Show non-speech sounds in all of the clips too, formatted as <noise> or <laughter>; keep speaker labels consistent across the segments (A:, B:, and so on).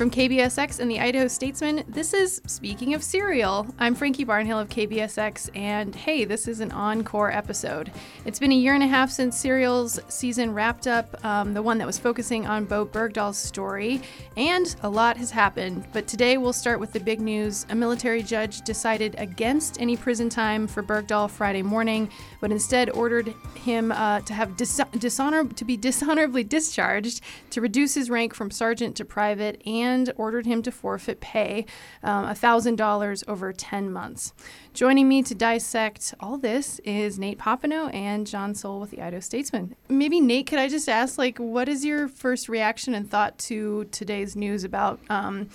A: From KBSX and the Idaho Statesman, this is Speaking of Serial. I'm Frankie Barnhill of KBSX, and hey, this is an encore episode. It's been a year and a half since Serial's season wrapped up, um, the one that was focusing on Bowe Bergdahl's story, and a lot has happened. But today we'll start with the big news. A military judge decided against any prison time for Bergdahl Friday morning, but instead ordered him uh, to have dis- dishonor to be dishonorably discharged, to reduce his rank from sergeant to private, and and ordered him to forfeit pay um, $1,000 over 10 months. Joining me to dissect all this is Nate Poppino and John Sowell with the Idaho Statesman. Maybe Nate, could I just ask, like, what is your first reaction and thought to today's news about um,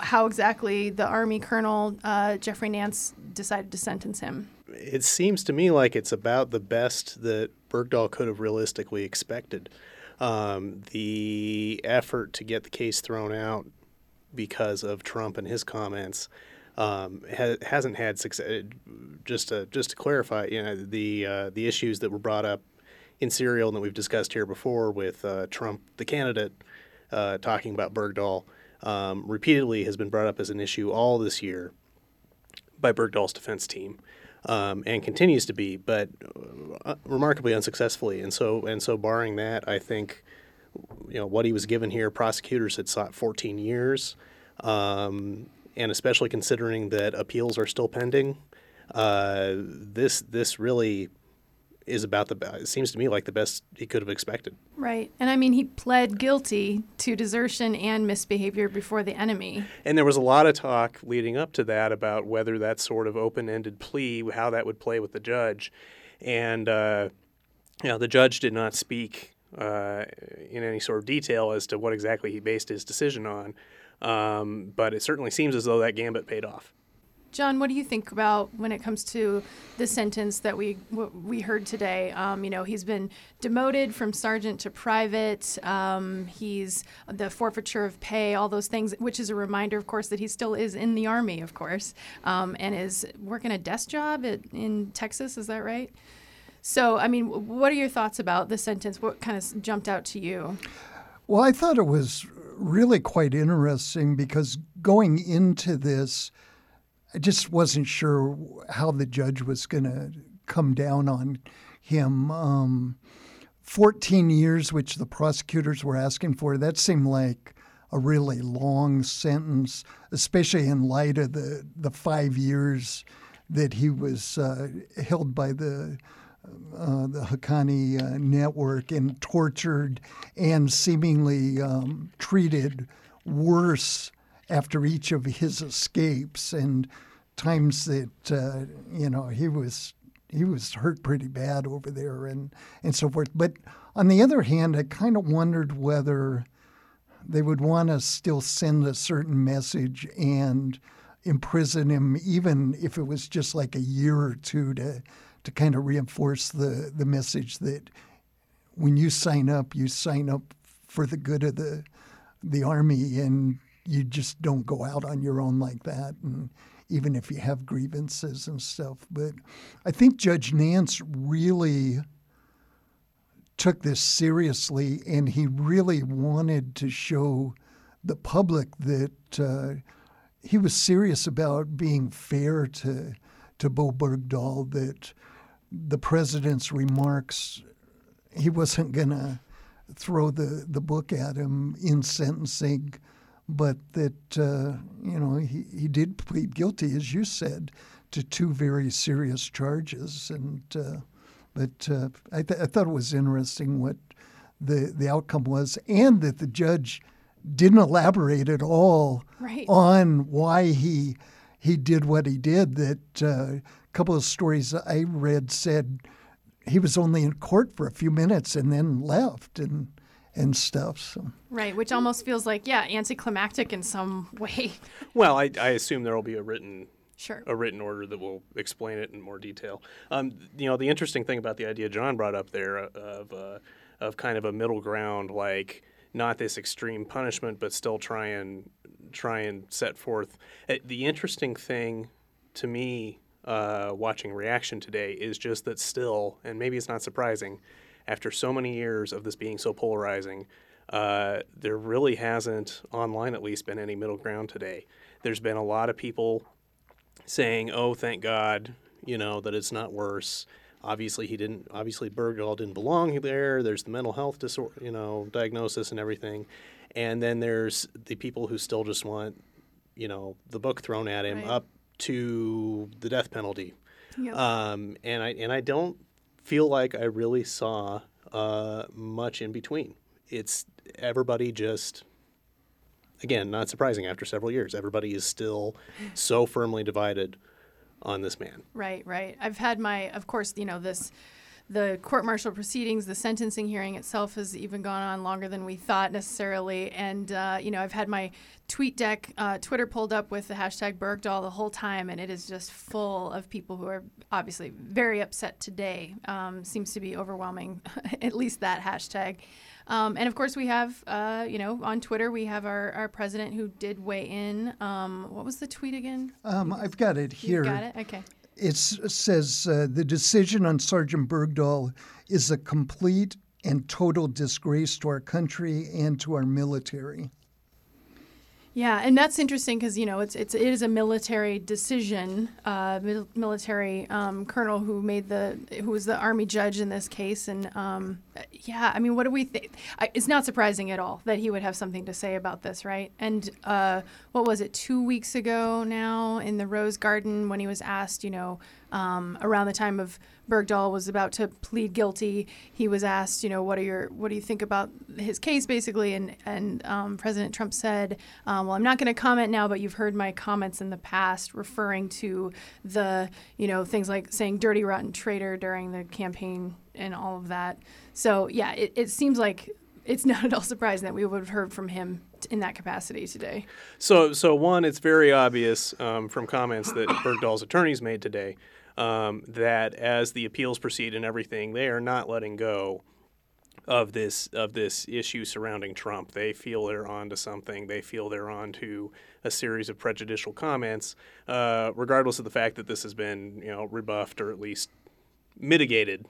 A: how exactly the Army Colonel uh, Jeffrey Nance decided to sentence him?
B: It seems to me like it's about the best that Bergdahl could have realistically expected. Um, the effort to get the case thrown out because of Trump and his comments um, ha- hasn't had success. Just to just to clarify, you know, the uh, the issues that were brought up in Serial and that we've discussed here before with uh, Trump, the candidate, uh, talking about Bergdahl, um, repeatedly has been brought up as an issue all this year by Bergdahl's defense team um, and continues to be, but uh, remarkably unsuccessfully. And so, and so, barring that, I think you know what he was given here. Prosecutors had sought 14 years, um, and especially considering that appeals are still pending, uh, this this really is about the it seems to me like the best he could have expected.
A: Right. And I mean he pled guilty to desertion and misbehavior before the enemy.
B: And there was a lot of talk leading up to that about whether that sort of open-ended plea how that would play with the judge. And uh, you know, the judge did not speak uh, in any sort of detail as to what exactly he based his decision on. Um, but it certainly seems as though that gambit paid off.
A: John, what do you think about when it comes to the sentence that we we heard today? Um, you know, he's been demoted from sergeant to private. Um, he's the forfeiture of pay, all those things, which is a reminder, of course, that he still is in the army, of course, um, and is working a desk job at, in Texas. Is that right? So, I mean, what are your thoughts about the sentence? What kind of jumped out to you?
C: Well, I thought it was really quite interesting because going into this I just wasn't sure how the judge was going to come down on him. Um, 14 years, which the prosecutors were asking for, that seemed like a really long sentence, especially in light of the, the five years that he was uh, held by the uh, the Haqqani uh, network and tortured and seemingly um, treated worse after each of his escapes and times that uh, you know he was he was hurt pretty bad over there and and so forth. But on the other hand, I kind of wondered whether they would want to still send a certain message and imprison him, even if it was just like a year or two to to kind of reinforce the the message that when you sign up, you sign up for the good of the the army and you just don't go out on your own like that. And even if you have grievances and stuff. But I think Judge Nance really took this seriously, and he really wanted to show the public that uh, he was serious about being fair to to Bowe Bergdahl. That the president's remarks, he wasn't going to throw the, the book at him in sentencing but that uh, you know he, he did plead guilty, as you said, to two very serious charges. And uh, but uh, I, th- I, thought it was interesting what the the outcome was, and that the judge didn't elaborate at all
A: right.
C: on why he he did what he did. That uh, a couple of stories I read said he was only in court for a few minutes and then left and and stuff. So.
A: Right, which almost feels like yeah, anticlimactic in some way.
B: Well, I, I assume there will be a written
A: sure.
B: a written order that will explain it in more detail. Um, you know, the interesting thing about the idea John brought up there of uh, of kind of a middle ground, like not this extreme punishment, but still try and try and set forth. Uh, the interesting thing to me, uh, watching reaction today, is just that still, and maybe it's not surprising after so many years of this being so polarizing, uh, there really hasn't, online at least, been any middle ground today. There's been a lot of people saying, "Oh, thank God, you know that it's not worse." Obviously, he didn't. Obviously, Bergdahl didn't belong there. There's the mental health disorder, you know, diagnosis and everything, and then there's the people who still just want, you know, the book thrown at him
A: Right.
B: up to the death penalty.
A: Yep.
B: Um, and I and I don't feel like I really saw uh, much in between. It's everybody just again not surprising after several years. Everybody is still so firmly divided on this man.
A: Right, right. I've had my, of course, you know, this, the court martial proceedings, the sentencing hearing itself has even gone on longer than we thought necessarily. And, uh, you know, I've had my tweet deck, uh, Twitter pulled up with the hashtag Bergdahl the whole time, and it is just full of people who are obviously very upset today. Um, seems to be overwhelming, <laughs> at least that hashtag. Um, and of course, we have, uh, you know, on Twitter, we have our, our president who did weigh in. Um, what was the tweet again?
C: Um, I've got it here.
A: You got it? Okay.
C: It says uh, the decision on Sergeant Bergdahl is a complete and total disgrace to our country and to our military.
A: Yeah, and that's interesting because you know it's it's it is a military decision. Uh, mil- military um, colonel who made the who was the army judge in this case, and um, yeah, I mean, what do we think? It's not surprising at all that he would have something to say about this, right? And uh, what was it? Two weeks ago now in the Rose Garden when he was asked, you know, um, around the time of Bergdahl was about to plead guilty, he was asked, you know, what are your what do you think about his case, basically, and and um, President Trump said, um, well, I'm not going to comment now, but you've heard my comments in the past referring to the, you know, things like saying dirty, rotten traitor during the campaign and all of that. So yeah, it, it seems like it's <laughs> not at all surprising that we would have heard from him in that capacity today.
B: So, so one, it's very obvious um, from comments that Bergdahl's attorneys made today um, that as the appeals proceed and everything, they are not letting go of this of this issue surrounding Trump. They feel they're on to something. They feel they're on to a series of prejudicial comments, uh, regardless of the fact that this has been you know rebuffed or at least mitigated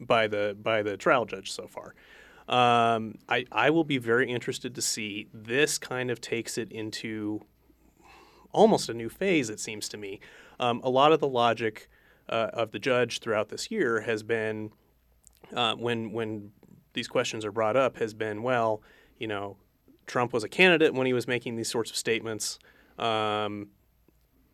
B: by the by the trial judge so far. Um, I, I will be very interested to see this kind of takes it into almost a new phase, it seems to me. Um, a lot of the logic uh, of the judge throughout this year has been uh, when when these questions are brought up has been well, you know, Trump was a candidate when he was making these sorts of statements. Um,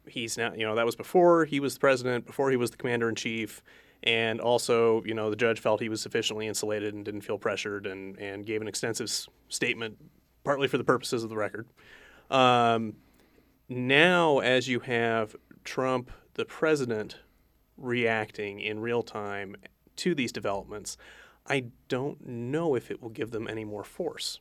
B: he's now, you know, that was before he was the president, before he was the commander in chief, and also, you know, the judge felt he was sufficiently insulated and didn't feel pressured, and and gave an extensive s- statement, partly for the purposes of the record. Um, now, as you have Trump, the president, reacting in real time to these developments, I don't know if it will give them any more force.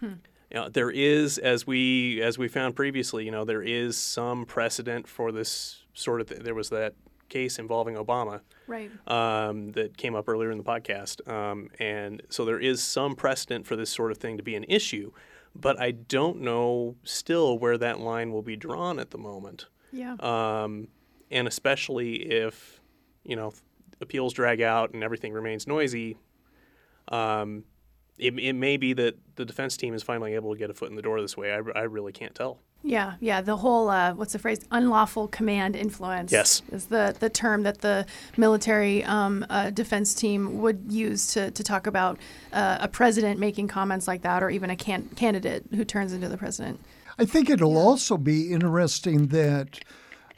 B: You know, there is, as we as we found previously, you know, there is some precedent for this sort of. Th- there was that case involving Obama
A: Right.
B: um, that came up earlier in the podcast, um, and so there is some precedent for this sort of thing to be an issue, but I don't know still where that line will be drawn at the moment
A: Yeah.
B: um, and especially if you know appeals drag out and everything remains noisy. Um, it, it may be that the defense team is finally able to get a foot in the door this way. I, I really can't tell.
A: Yeah, yeah. The whole uh, what's the phrase? Unlawful command influence.
B: Yes.
A: is the the term that the military um, uh, defense team would use to to talk about uh, a president making comments like that, or even a can- candidate who turns into the president.
C: I think it'll also be interesting that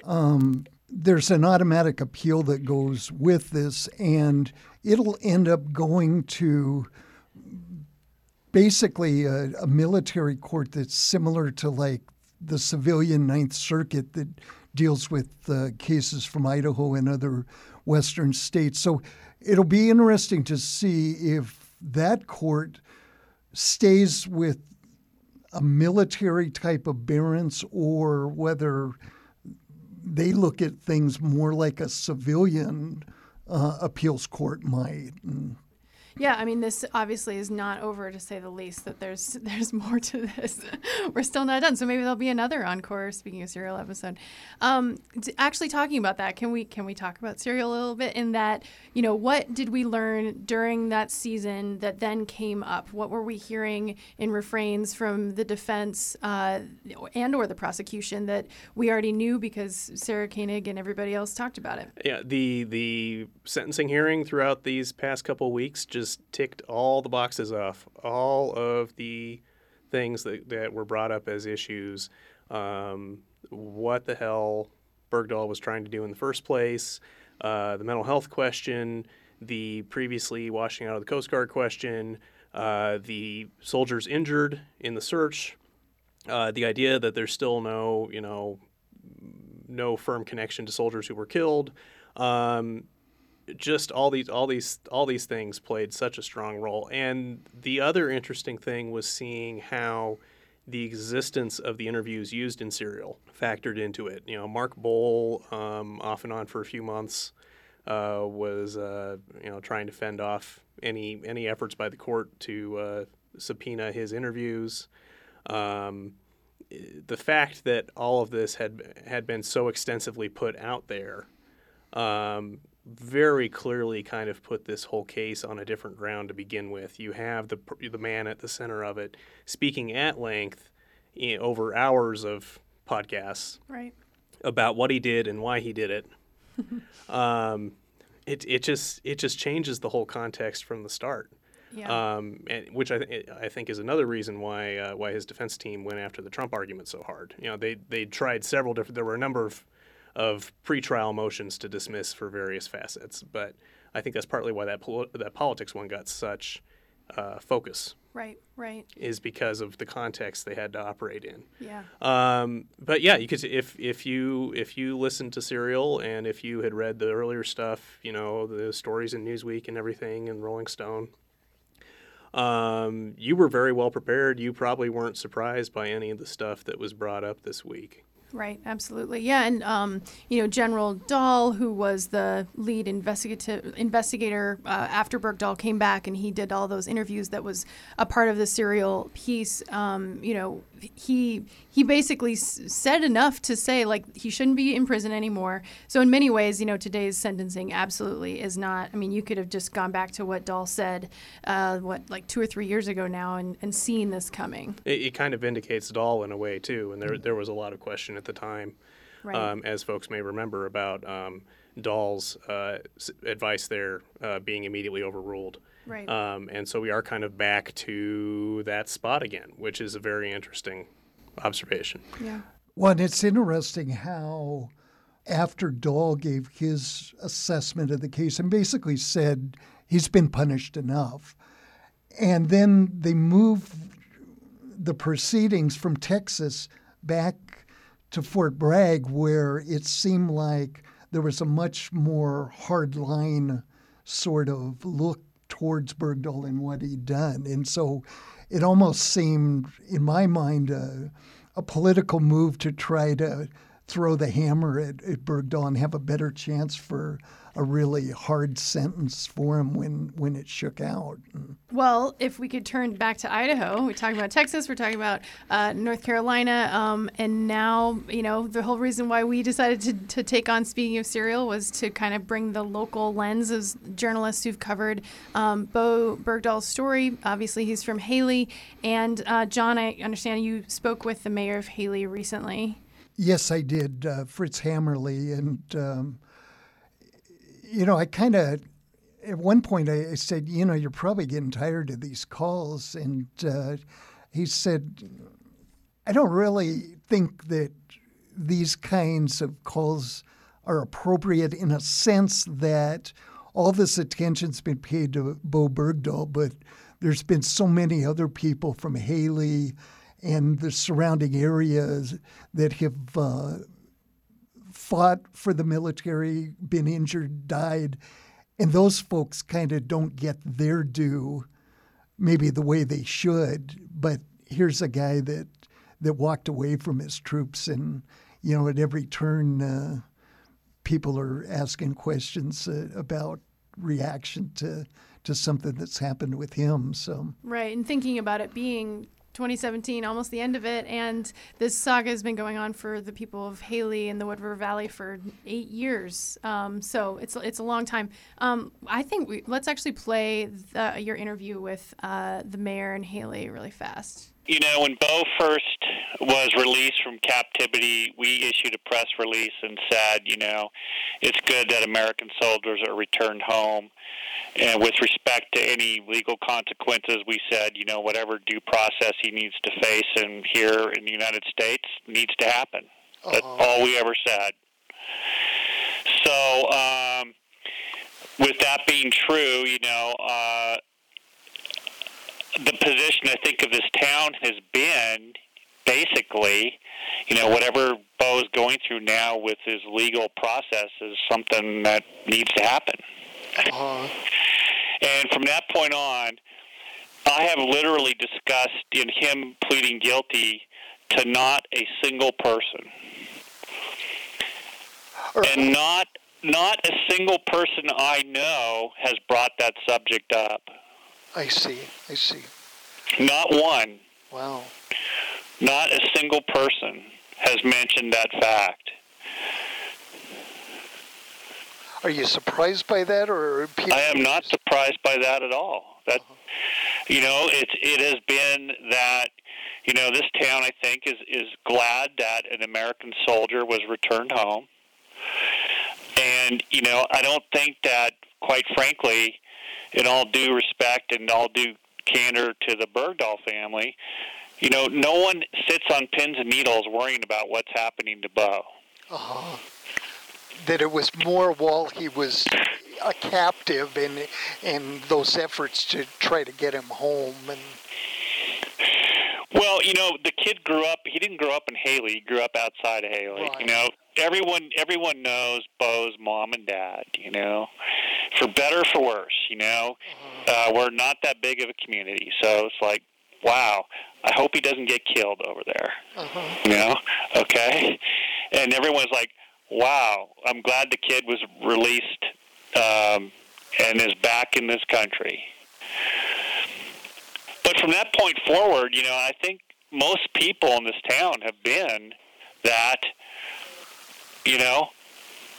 C: um, there's an automatic appeal that goes with this, and it'll end up going to basically a, a military court that's similar to like the civilian Ninth Circuit that deals with uh, cases from Idaho and other western states. So it'll be interesting to see if that court stays with a military type of barrens or whether they look at things more like a civilian uh, appeals court might. And
A: Yeah, I mean, this obviously is not over, to say the least. That there's <laughs> there's more to this. <laughs> We're still not done, so maybe there'll be another encore. Speaking of serial episode, um, actually talking about that, can we can we talk about serial a little bit? In that, you know, what did we learn during that season that then came up? What were we hearing in refrains from the defense uh, and or the prosecution that we already knew because Sarah Koenig and everybody else talked about it?
B: Yeah, the the sentencing hearing throughout these past couple weeks just just ticked all the boxes off, all of the things that, that were brought up as issues. Um, what the hell Bergdahl was trying to do in the first place, uh, the mental health question, the previously washing out of the Coast Guard question, uh, the soldiers injured in the search, uh, the idea that there's still no, you know, no firm connection to soldiers who were killed. Um, just all these all these all these things played such a strong role. And the other interesting thing was seeing how the existence of the interviews used in Serial factored into it. You know, Mark Boal, um, off and on for a few months, uh, was uh, you know trying to fend off any any efforts by the court to uh, subpoena his interviews. Um, the fact that all of this had had been so extensively put out there um, very clearly kind of put this whole case on a different ground to begin with. You have the the man at the center of it speaking at length you know, over hours of podcasts
A: right.
B: about what he did and why he did it. <laughs> um, it it just it just changes the whole context from the start.
A: Yeah.
B: Um, and, which I, th- I think is another reason why uh, why his defense team went after the Trump argument so hard. You know, they they tried several different. There were a number of of pretrial motions to dismiss for various facets. But I think that's partly why that pol- that politics one got such uh, focus.
A: Right, right.
B: Is because of the context they had to operate in.
A: Yeah.
B: Um, but yeah, you could if if you if you listened to Serial and if you had read the earlier stuff, you know the stories in Newsweek and everything and Rolling Stone. Um, you were very well prepared. You probably weren't surprised by any of the stuff that was brought up this week.
A: Right, absolutely. Yeah, and um, you know, General Dahl, who was the lead investigative investigator uh, after Bergdahl came back and he did all those interviews that was a part of the serial piece, um, you know, he he basically s- said enough to say like he shouldn't be in prison anymore. So in many ways, you know, today's sentencing absolutely is not. I mean, you could have just gone back to what Dahl said, uh, what like two or three years ago now, and, and seen this coming.
B: It, it kind of vindicates Dahl in a way too, and there there was a lot of question at the time,
A: Right.
B: um, as folks may remember about um, Dahl's uh, advice there uh, being immediately overruled.
A: Right.
B: Um, and so we are kind of back to that spot again, which is a very interesting observation.
A: yeah.
C: Well, it's interesting how after Dahl gave his assessment of the case and basically said he's been punished enough, and then they moved the proceedings from Texas back to Fort Bragg, where it seemed like there was a much more hard line sort of look towards Bergdahl and what he'd done. And so it almost seemed, in my mind, a, a political move to try to throw the hammer at, at Bergdahl and have a better chance for a really hard sentence for him when, when it shook out.
A: Well, if we could turn back to Idaho, we're talking about Texas, we're talking about uh, North Carolina, um, and now, you know, the whole reason why we decided to, to take on Speaking of Serial was to kind of bring the local lens as journalists who've covered um, Bowe Bergdahl's story. Obviously, he's from Hailey. And uh, John, I understand you spoke with the mayor of Hailey recently.
C: Yes, I did, uh, Fritz Haemmerle. And, um, you know, I kind of, at one point, I, I, said, you know, you're probably getting tired of these calls. And uh, he said, I don't really think that these kinds of calls are appropriate in a sense that all this attention's been paid to Bowe Bergdahl, but there's been so many other people from Hailey and the surrounding areas that have uh, fought for the military, been injured, died, and those folks kind of don't get their due, maybe the way they should. But here's a guy that that walked away from his troops, and you know, at every turn, uh, people are asking questions uh, about reaction to to something that's happened with him. So
A: right, and thinking about it being 2017, almost the end of it, and this saga has been going on for the people of Hailey and the Wood River Valley for eight years. Um, so it's it's a long time. Um, I think we, let's actually play the, your interview with uh, the mayor and Hailey really fast.
D: You know, when Bowe first was released from captivity, we issued a press release and said, you know, it's good that American soldiers are returned home. And with respect to any legal consequences, we said, you know, whatever due process he needs to face in here in the United States needs to happen. Uh-huh. That's all we ever said. So, um, with that being true, you know, uh, the position I think of this town has been basically, you know, whatever Bowe's going through now with his legal process is something that needs to happen. Uh-huh. And from that point on, I have literally discussed in him pleading guilty to not a single person. And not not a single person I know has brought that subject up.
E: I see. I see.
D: Not one.
E: Wow.
D: Not a single person has mentioned that fact.
E: Are you surprised by that, or
D: I am not surprised by that at all. That uh-huh. you know, it's it has been that you know this town I think is is glad that an American soldier was returned home, and you know I don't think that quite frankly, in all due respect and all due candor to the Bergdahl family, you know, no one sits on pins and needles worrying about what's happening to Bowe.
E: Uh-huh that it was more while he was a captive and and those efforts to try to get him home and
D: well, you know, the kid grew up. He didn't grow up in Hailey. He grew up outside of Hailey. Right. You know, everyone everyone knows Bowe's mom and dad. You know, for better for worse. You know, uh-huh. uh, we're not that big of a community, so it's like, wow. I hope he doesn't get killed over there. Uh-huh. You know, okay. And everyone's like, wow, I'm glad the kid was released um, and is back in this country. But from that point forward, you know, I think most people in this town have been that, you know,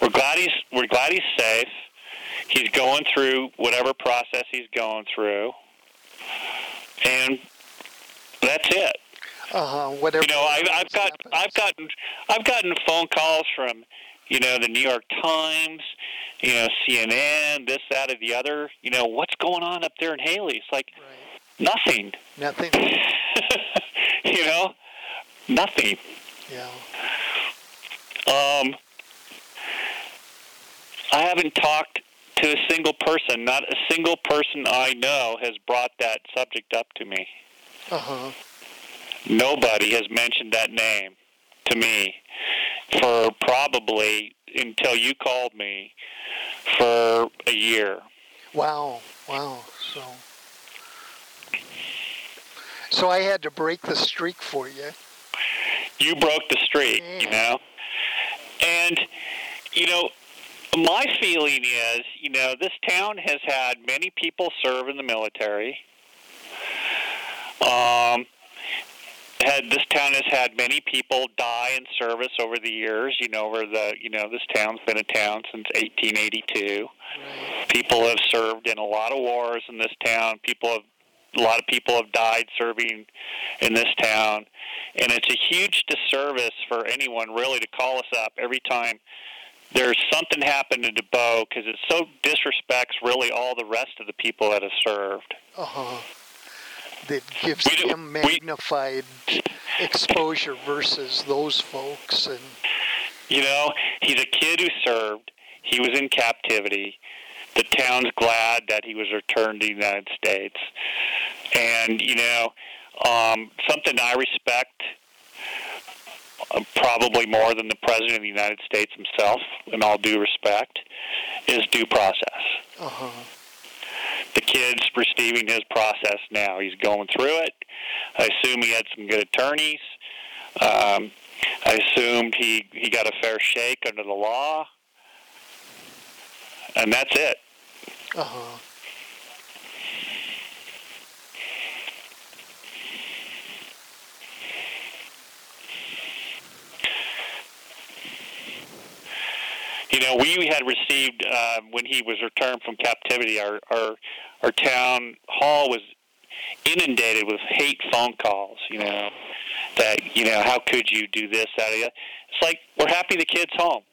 D: we're glad he's we're glad he's safe. He's going through whatever process he's going through, and that's it.
E: Uh-huh, whatever.
D: You know, I, I've got happens. I've gotten I've gotten phone calls from you know, the New York Times, you know, CNN, this, that, or the other. You know, what's going on up there in Hailey? It's like right. nothing.
E: Nothing. <laughs>
D: you know, nothing.
E: Yeah.
D: Um, I haven't talked to a single person. Not a single person I know has brought that subject up to me.
E: Uh huh.
D: Nobody has mentioned that name to me for probably until you called me for a year.
E: Wow, wow. So So I had to break the streak for you.
D: You broke the streak, yeah. you know. And you know, my feeling is, you know, this town has had many people serve in the military. Um, had this town has had many people die in service over the years. You know, where the you know this town's been a town since 1882. Right. People have served in a lot of wars in this town. People have a lot of people have died serving in this town, and it's a huge disservice for anyone really to call us up every time there's something happening to Bowe because it so disrespects really all the rest of the people that have served.
E: Uh huh that gives him magnified we, exposure versus those folks and
D: you know he's a kid who served. He was in captivity. The town's glad that he was returned to the united states. And you know um, something i respect uh, probably more than the president of the united states himself in all due respect is due process
E: uh-huh
D: the kid's receiving his process now. He's going through it. I assume he had some good attorneys. Um, I assumed he, he got a fair shake under the law. And that's it.
E: Uh huh.
D: You know, we had received uh, when he was returned from captivity. Our our our town hall was inundated with hate phone calls. You know, that you know, how could you do this, that? It's like we're happy the kid's home.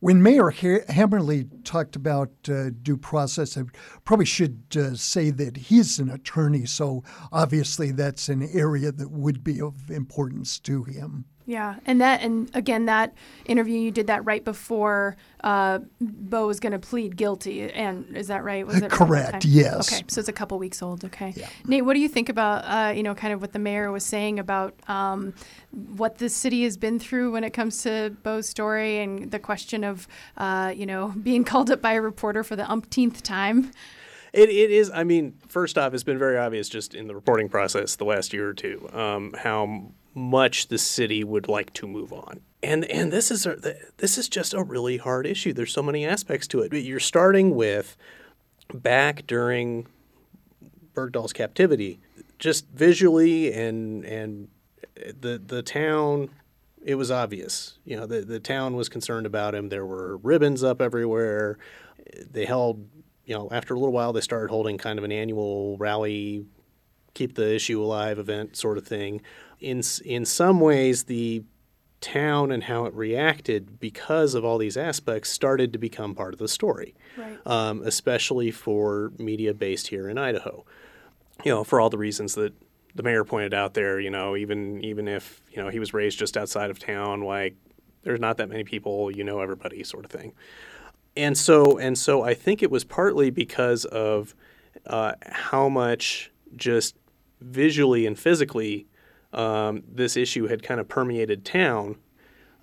C: When Mayor ha- Haemmerle talked about uh, due process, I probably should uh, say that he's an attorney, so obviously that's an area that would be of importance to him.
A: Yeah, and that and again that interview you did that right before uh, Bowe was going to plead guilty, and is that right? Was it
C: Correct, yes.
A: Okay, so it's a couple weeks old. Okay,
C: Yeah.
A: Nate, what do you think about uh, you know kind of what the mayor was saying about um, what the city has been through when it comes to Bowe's story and the question of uh, you know <laughs> being called up by a reporter for the umpteenth time?
B: It, it is. I mean, first off, it's been very obvious just in the reporting process the last year or two um, how much the city would like to move on. And and this is a, this is just a really hard issue. There's so many aspects to it. You're starting with back during Bergdahl's captivity, just visually and and the the town. It was obvious, you know, the the town was concerned about him. There were ribbons up everywhere. They held, you know, after a little while, they started holding kind of an annual rally, keep the issue alive event sort of thing. In in some ways, the town and how it reacted because of all these aspects started to become part of the story
A: Right.
B: um, especially for media based here in Idaho. You know, for all the reasons that the mayor pointed out there. You know, even even if you know he was raised just outside of town, like there's not that many people, you know, everybody, sort of thing. And so and so, I think it was partly because of uh, how much just visually and physically um, this issue had kind of permeated town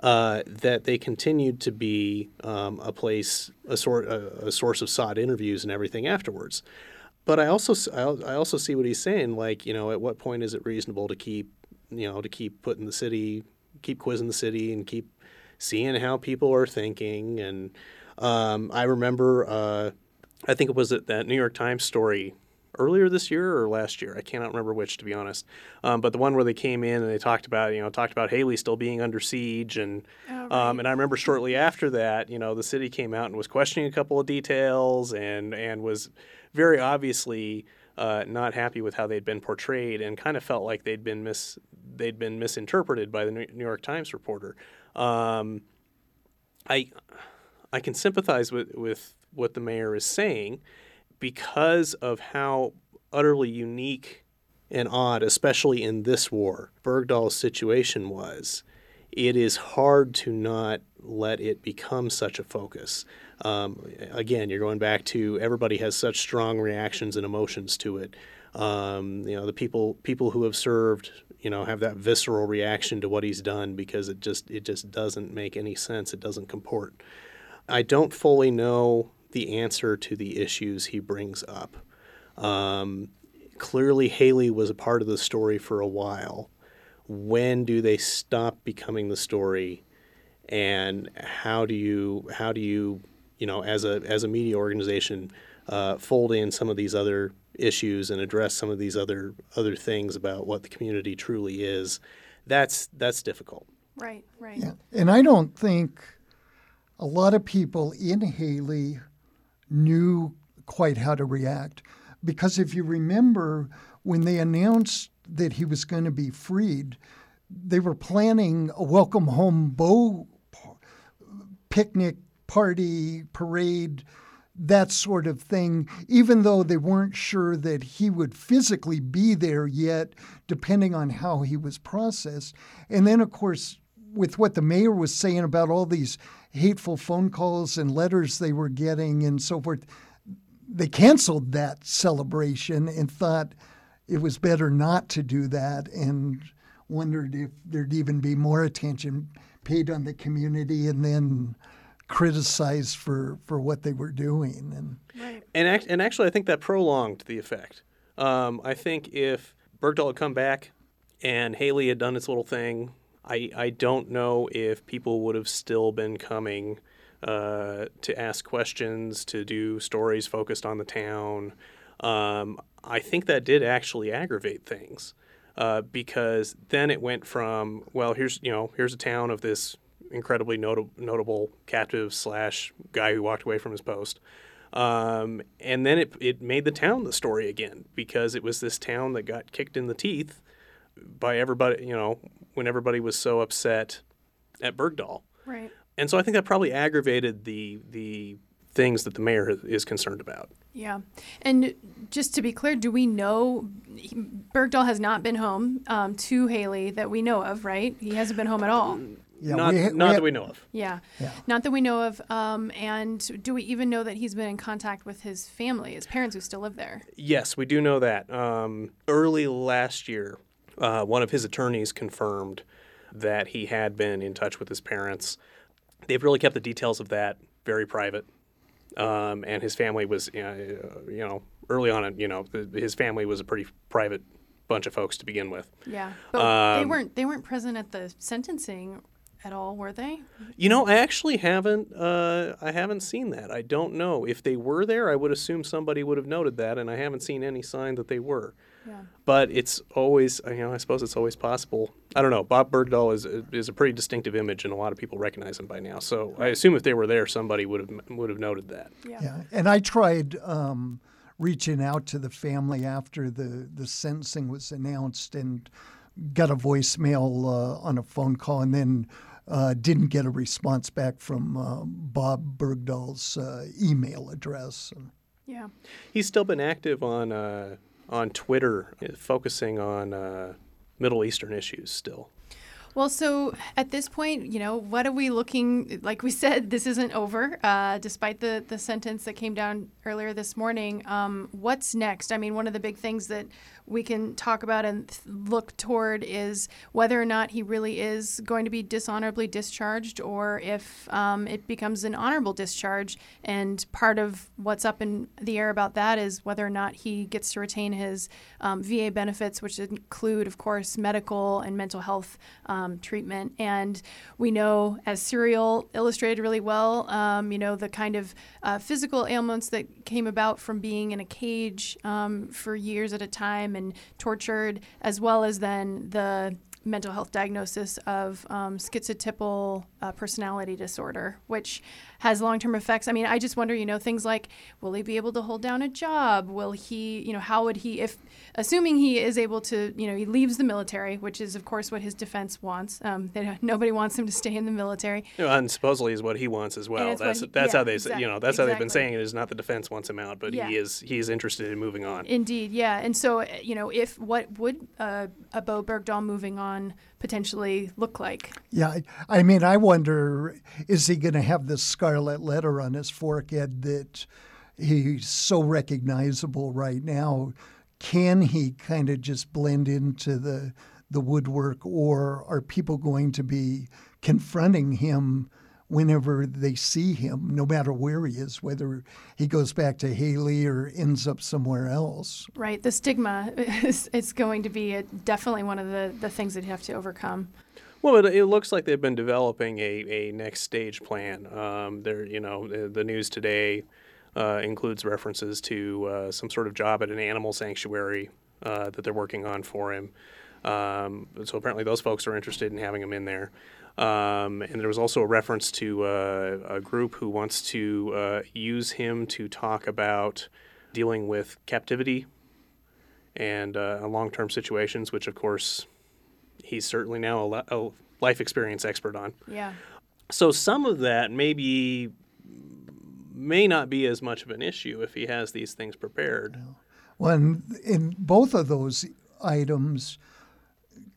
B: uh, that they continued to be um, a place, a sort, a, a source of sought interviews and everything afterwards. But I also, I also see what he's saying. Like, you know, at what point is it reasonable to keep, you know, to keep putting the city, keep quizzing the city, and keep seeing how people are thinking. And um, I remember, uh, I think it was that New York Times story earlier this year or last year. I cannot remember which, to be honest. Um, but the one where they came in and they talked about, you know, talked about Hailey still being under siege, and um, and I remember shortly after that, you know, the city came out and was questioning a couple of details and and was very obviously uh, not happy with how they'd been portrayed and kind of felt like they'd been mis they'd been misinterpreted by the New New York Times reporter. Um, I I can sympathize with, with what the mayor is saying because of how utterly unique and odd, especially in this war, Bergdahl's situation was. It is hard to not let it become such a focus. Um, again, you're going back to everybody has such strong reactions and emotions to it. Um, you know, the people people who have served, you know, have that visceral reaction to what he's done because it just it just doesn't make any sense. It doesn't comport. I don't fully know the answer to the issues he brings up. Um, clearly, Hailey was a part of the story for a while. When do they stop becoming the story, and how do you how do you you know as a as a media organization uh, fold in some of these other issues and address some of these other other things about what the community truly is? That's that's difficult.
A: Right. Right.
C: Yeah. And I don't think a lot of people in Hailey knew quite how to react. Because if you remember, when they announced that he was going to be freed, they were planning a welcome home Bowe picnic party, parade, that sort of thing, even though they weren't sure that he would physically be there yet, depending on how he was processed. And then, of course, with what the mayor was saying about all these hateful phone calls and letters they were getting and so forth, they canceled that celebration and thought it was better not to do that and wondered if there'd even be more attention paid on the community and then criticized for, for what they were doing. And
A: Right.
B: And act- and actually, I think that prolonged the effect. Um, I think if Bergdahl had come back and Hailey had done its little thing, I I don't know if people would have still been coming uh, to ask questions, to do stories focused on the town. Um, I think that did actually aggravate things uh, because then it went from well, here's you know here's a town of this incredibly not- notable captive slash guy who walked away from his post. Um, and then it, it made the town the story again because it was this town that got kicked in the teeth by everybody, you know, when everybody was so upset at Bergdahl.
A: Right.
B: And so I think that probably aggravated the the things that the mayor is concerned about.
A: Yeah. And just to be clear, do we know Bergdahl has not been home um, to Hailey that we know of, right? He hasn't been home at all.
C: Yeah,
B: not
C: we ha-
B: not
C: we
B: that we know of.
A: Yeah.
C: Yeah.
A: Not that we know of. Um, and do we even know that he's been in contact with his family, his parents who still live there?
B: Yes, we do know that. Um, early last year, uh, one of his attorneys confirmed that he had been in touch with his parents. They've really kept the details of that very private. Um, and his family was, uh, you know, early on, you know, his family was a pretty private bunch of folks to begin with.
A: Yeah. But they
B: Um,
A: weren't they weren't present at the sentencing at all, were they?
B: You know, I actually haven't. Uh, I haven't seen that. I don't know if they were there. I would assume somebody would have noted that, and I haven't seen any sign that they were.
A: Yeah.
B: But it's always, you know, I suppose it's always possible. I don't know. Bob Bergdahl is is a pretty distinctive image, and a lot of people recognize him by now. So I assume if they were there, somebody would have would have noted that.
A: Yeah.
C: Yeah, and I tried um, reaching out to the family after the, the sentencing was announced and got a voicemail uh, on a phone call and then uh, didn't get a response back from uh, Bob Bergdahl's uh, email address.
A: Yeah.
B: He's still been active on uh, on Twitter, focusing on uh, Middle Eastern issues. Still,
A: Well, so at this point, you know, what are we looking? Like we said, this isn't over, uh, despite the the sentence that came down earlier this morning. Um, what's next? I mean, one of the big things that we can talk about and look toward is whether or not he really is going to be dishonorably discharged, or if um, it becomes an honorable discharge. And part of what's up in the air about that is whether or not he gets to retain his um, VA benefits, which include, of course, medical and mental health um, treatment. And we know, as Serial illustrated really well, um, you know, the kind of uh, physical ailments that came about from being in a cage um, for years at a time and tortured, as well as then the mental health diagnosis of um, schizotypal uh, personality disorder, which has long-term effects. I mean, I just wonder, you know, things like, will he be able to hold down a job? Will he, you know, how would he, if, assuming he is able to, you know, he leaves the military, which is of course what his defense wants. Um, they, <laughs> nobody wants him to stay in the military.
B: You know, and supposedly is what he wants as well. That's
A: he-
B: that's
A: yeah,
B: how they say, you know that's how they've been saying it is not the defense wants him out, but
A: Yeah.
B: he is he is interested in moving on.
A: Indeed, yeah. And so, you know, if what would uh, a Bowe Bergdahl moving on potentially look like?
C: Yeah, I, mean, I wonder is he going to have this scarlet letter on his forehead that he's so recognizable right now? Can he kind of just blend into the the woodwork, or are people going to be confronting him whenever they see him, no matter where he is, whether he goes back to Hailey or ends up somewhere else?
A: Right, the stigma is, is going to be a, definitely one of the, the things that you have to overcome.
B: Well, it, it looks like they've been developing a, a next stage plan. Um, there, you know, the, the news today uh, includes references to uh, some sort of job at an animal sanctuary uh, that they're working on for him. Um, so apparently, those folks are interested in having him in there. Um, and there was also a reference to uh, a group who wants to uh, use him to talk about dealing with captivity and uh, long-term situations, which of course he's certainly now a, li- a life experience expert on.
A: Yeah.
B: So some of that maybe may not be as much of an issue if he has these things prepared.
C: Well, in both of those items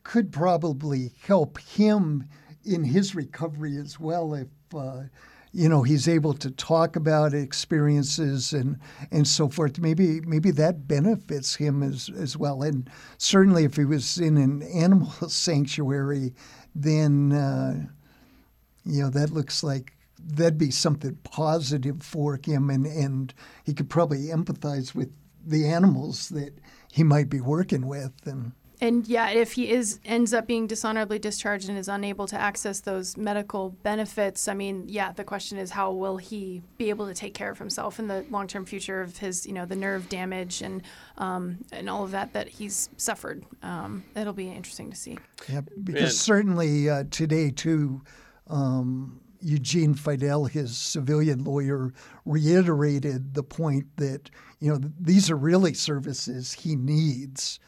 C: could probably help him in his recovery as well if uh, you know he's able to talk about experiences and and so forth. Maybe maybe that benefits him as as well. And certainly if he was in an animal <laughs> sanctuary then uh, you know that looks like that'd be something positive for him and and he could probably empathize with the animals that he might be working with and
A: And yeah, if he is ends up being dishonorably discharged and is unable to access those medical benefits, I mean, yeah, the question is how will he be able to take care of himself in the long term future of his, you know, the nerve damage and um, and all of that that he's suffered. Um, it'll be interesting to see.
C: Yeah, because certainly uh, today too. Um, Eugene Fidell, his civilian lawyer, reiterated the point that you know these are really services he needs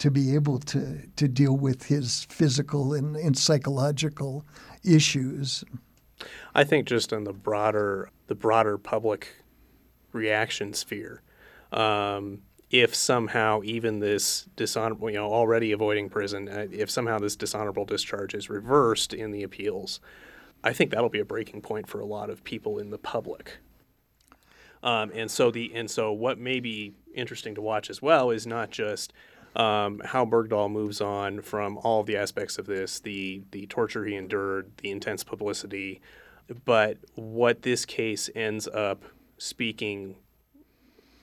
C: to be able to to deal with his physical and, and psychological issues.
B: I think just in the broader the broader public reaction sphere, um, if somehow even this dishonorable, you know, already avoiding prison, uh, if somehow this dishonorable discharge is reversed in the appeals, I think that'll be a breaking point for a lot of people in the public. Um, and so the and so what may be interesting to watch as well is not just um, how Bergdahl moves on from all of the aspects of this, the the torture he endured, the intense publicity, but what this case ends up speaking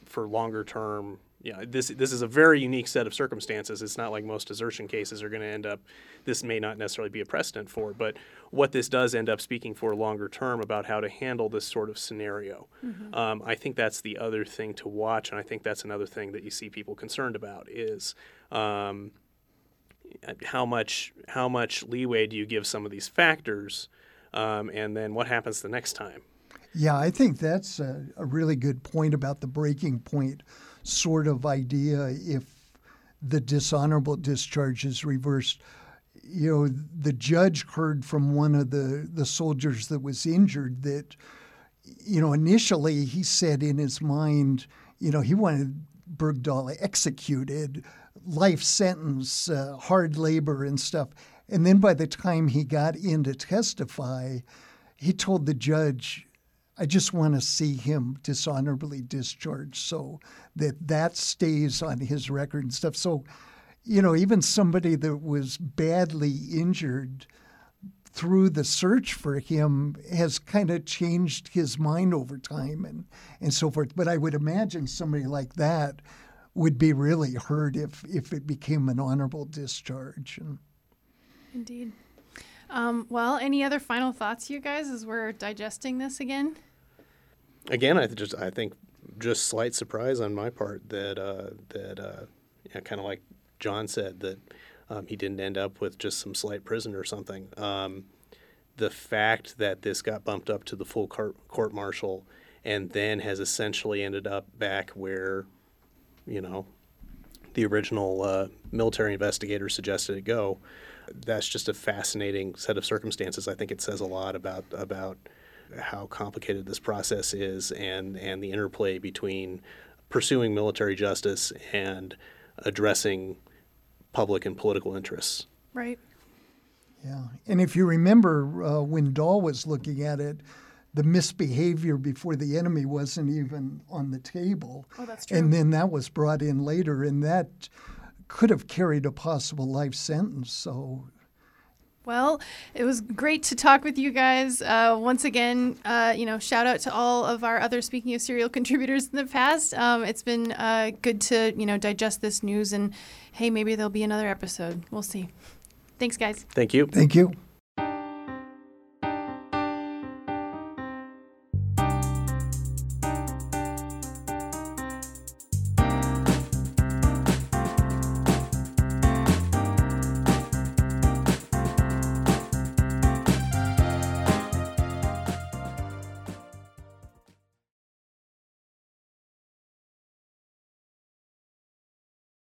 B: for longer term you know, this this is a very unique set of circumstances. It's not like most desertion cases are going to end up. This may not necessarily be a precedent for, but what this does end up speaking for longer term about how to handle this sort of scenario. Mm-hmm. Um, I think that's the other thing to watch, and I think that's another thing that you see people concerned about is. Um, how much how much leeway do you give some of these factors, um, and then what happens the next time?
C: Yeah, I think that's a, a really good point about the breaking point sort of idea if the dishonorable discharge is reversed. You know, the judge heard from one of the, the soldiers that was injured that, you know, initially he said in his mind, you know, he wanted Bergdahl executed, life sentence, uh, hard labor, and stuff. And then by the time he got in to testify, he told the judge, I just want to see him dishonorably discharged so that that stays on his record and stuff. So, you know, even somebody that was badly injured through the search for him has kind of changed his mind over time and, and so forth. But I would imagine somebody like that would be really hurt if, if it became an honorable discharge.
A: Indeed. Um, well, any other final thoughts, you guys, as we're digesting this again?
B: Again, I just I think just slight surprise on my part that uh, that uh, kind of like John said that um, he didn't end up with just some slight prison or something. Um, the fact that this got bumped up to the full court, court martial and then has essentially ended up back where, you know, the original uh, military investigator suggested it go. That's just a fascinating set of circumstances. I think it says a lot about about how complicated this process is and, and the interplay between pursuing military justice and addressing public and political interests.
A: Right.
C: Yeah. And if you remember uh, when Dahl was looking at it, the misbehavior before the enemy wasn't even on the table.
A: Oh, that's true.
C: And then that was brought in later, and that could have carried a possible life sentence. So
A: well, it was great to talk with you guys. Uh, once again, uh, you know, shout out to all of our other Speaking of Serial <laughs> contributors in the past. Um, it's been uh, good to, you know, digest this news and hey, maybe there'll be another episode. We'll see. Thanks, guys.
B: Thank you.
C: Thank you.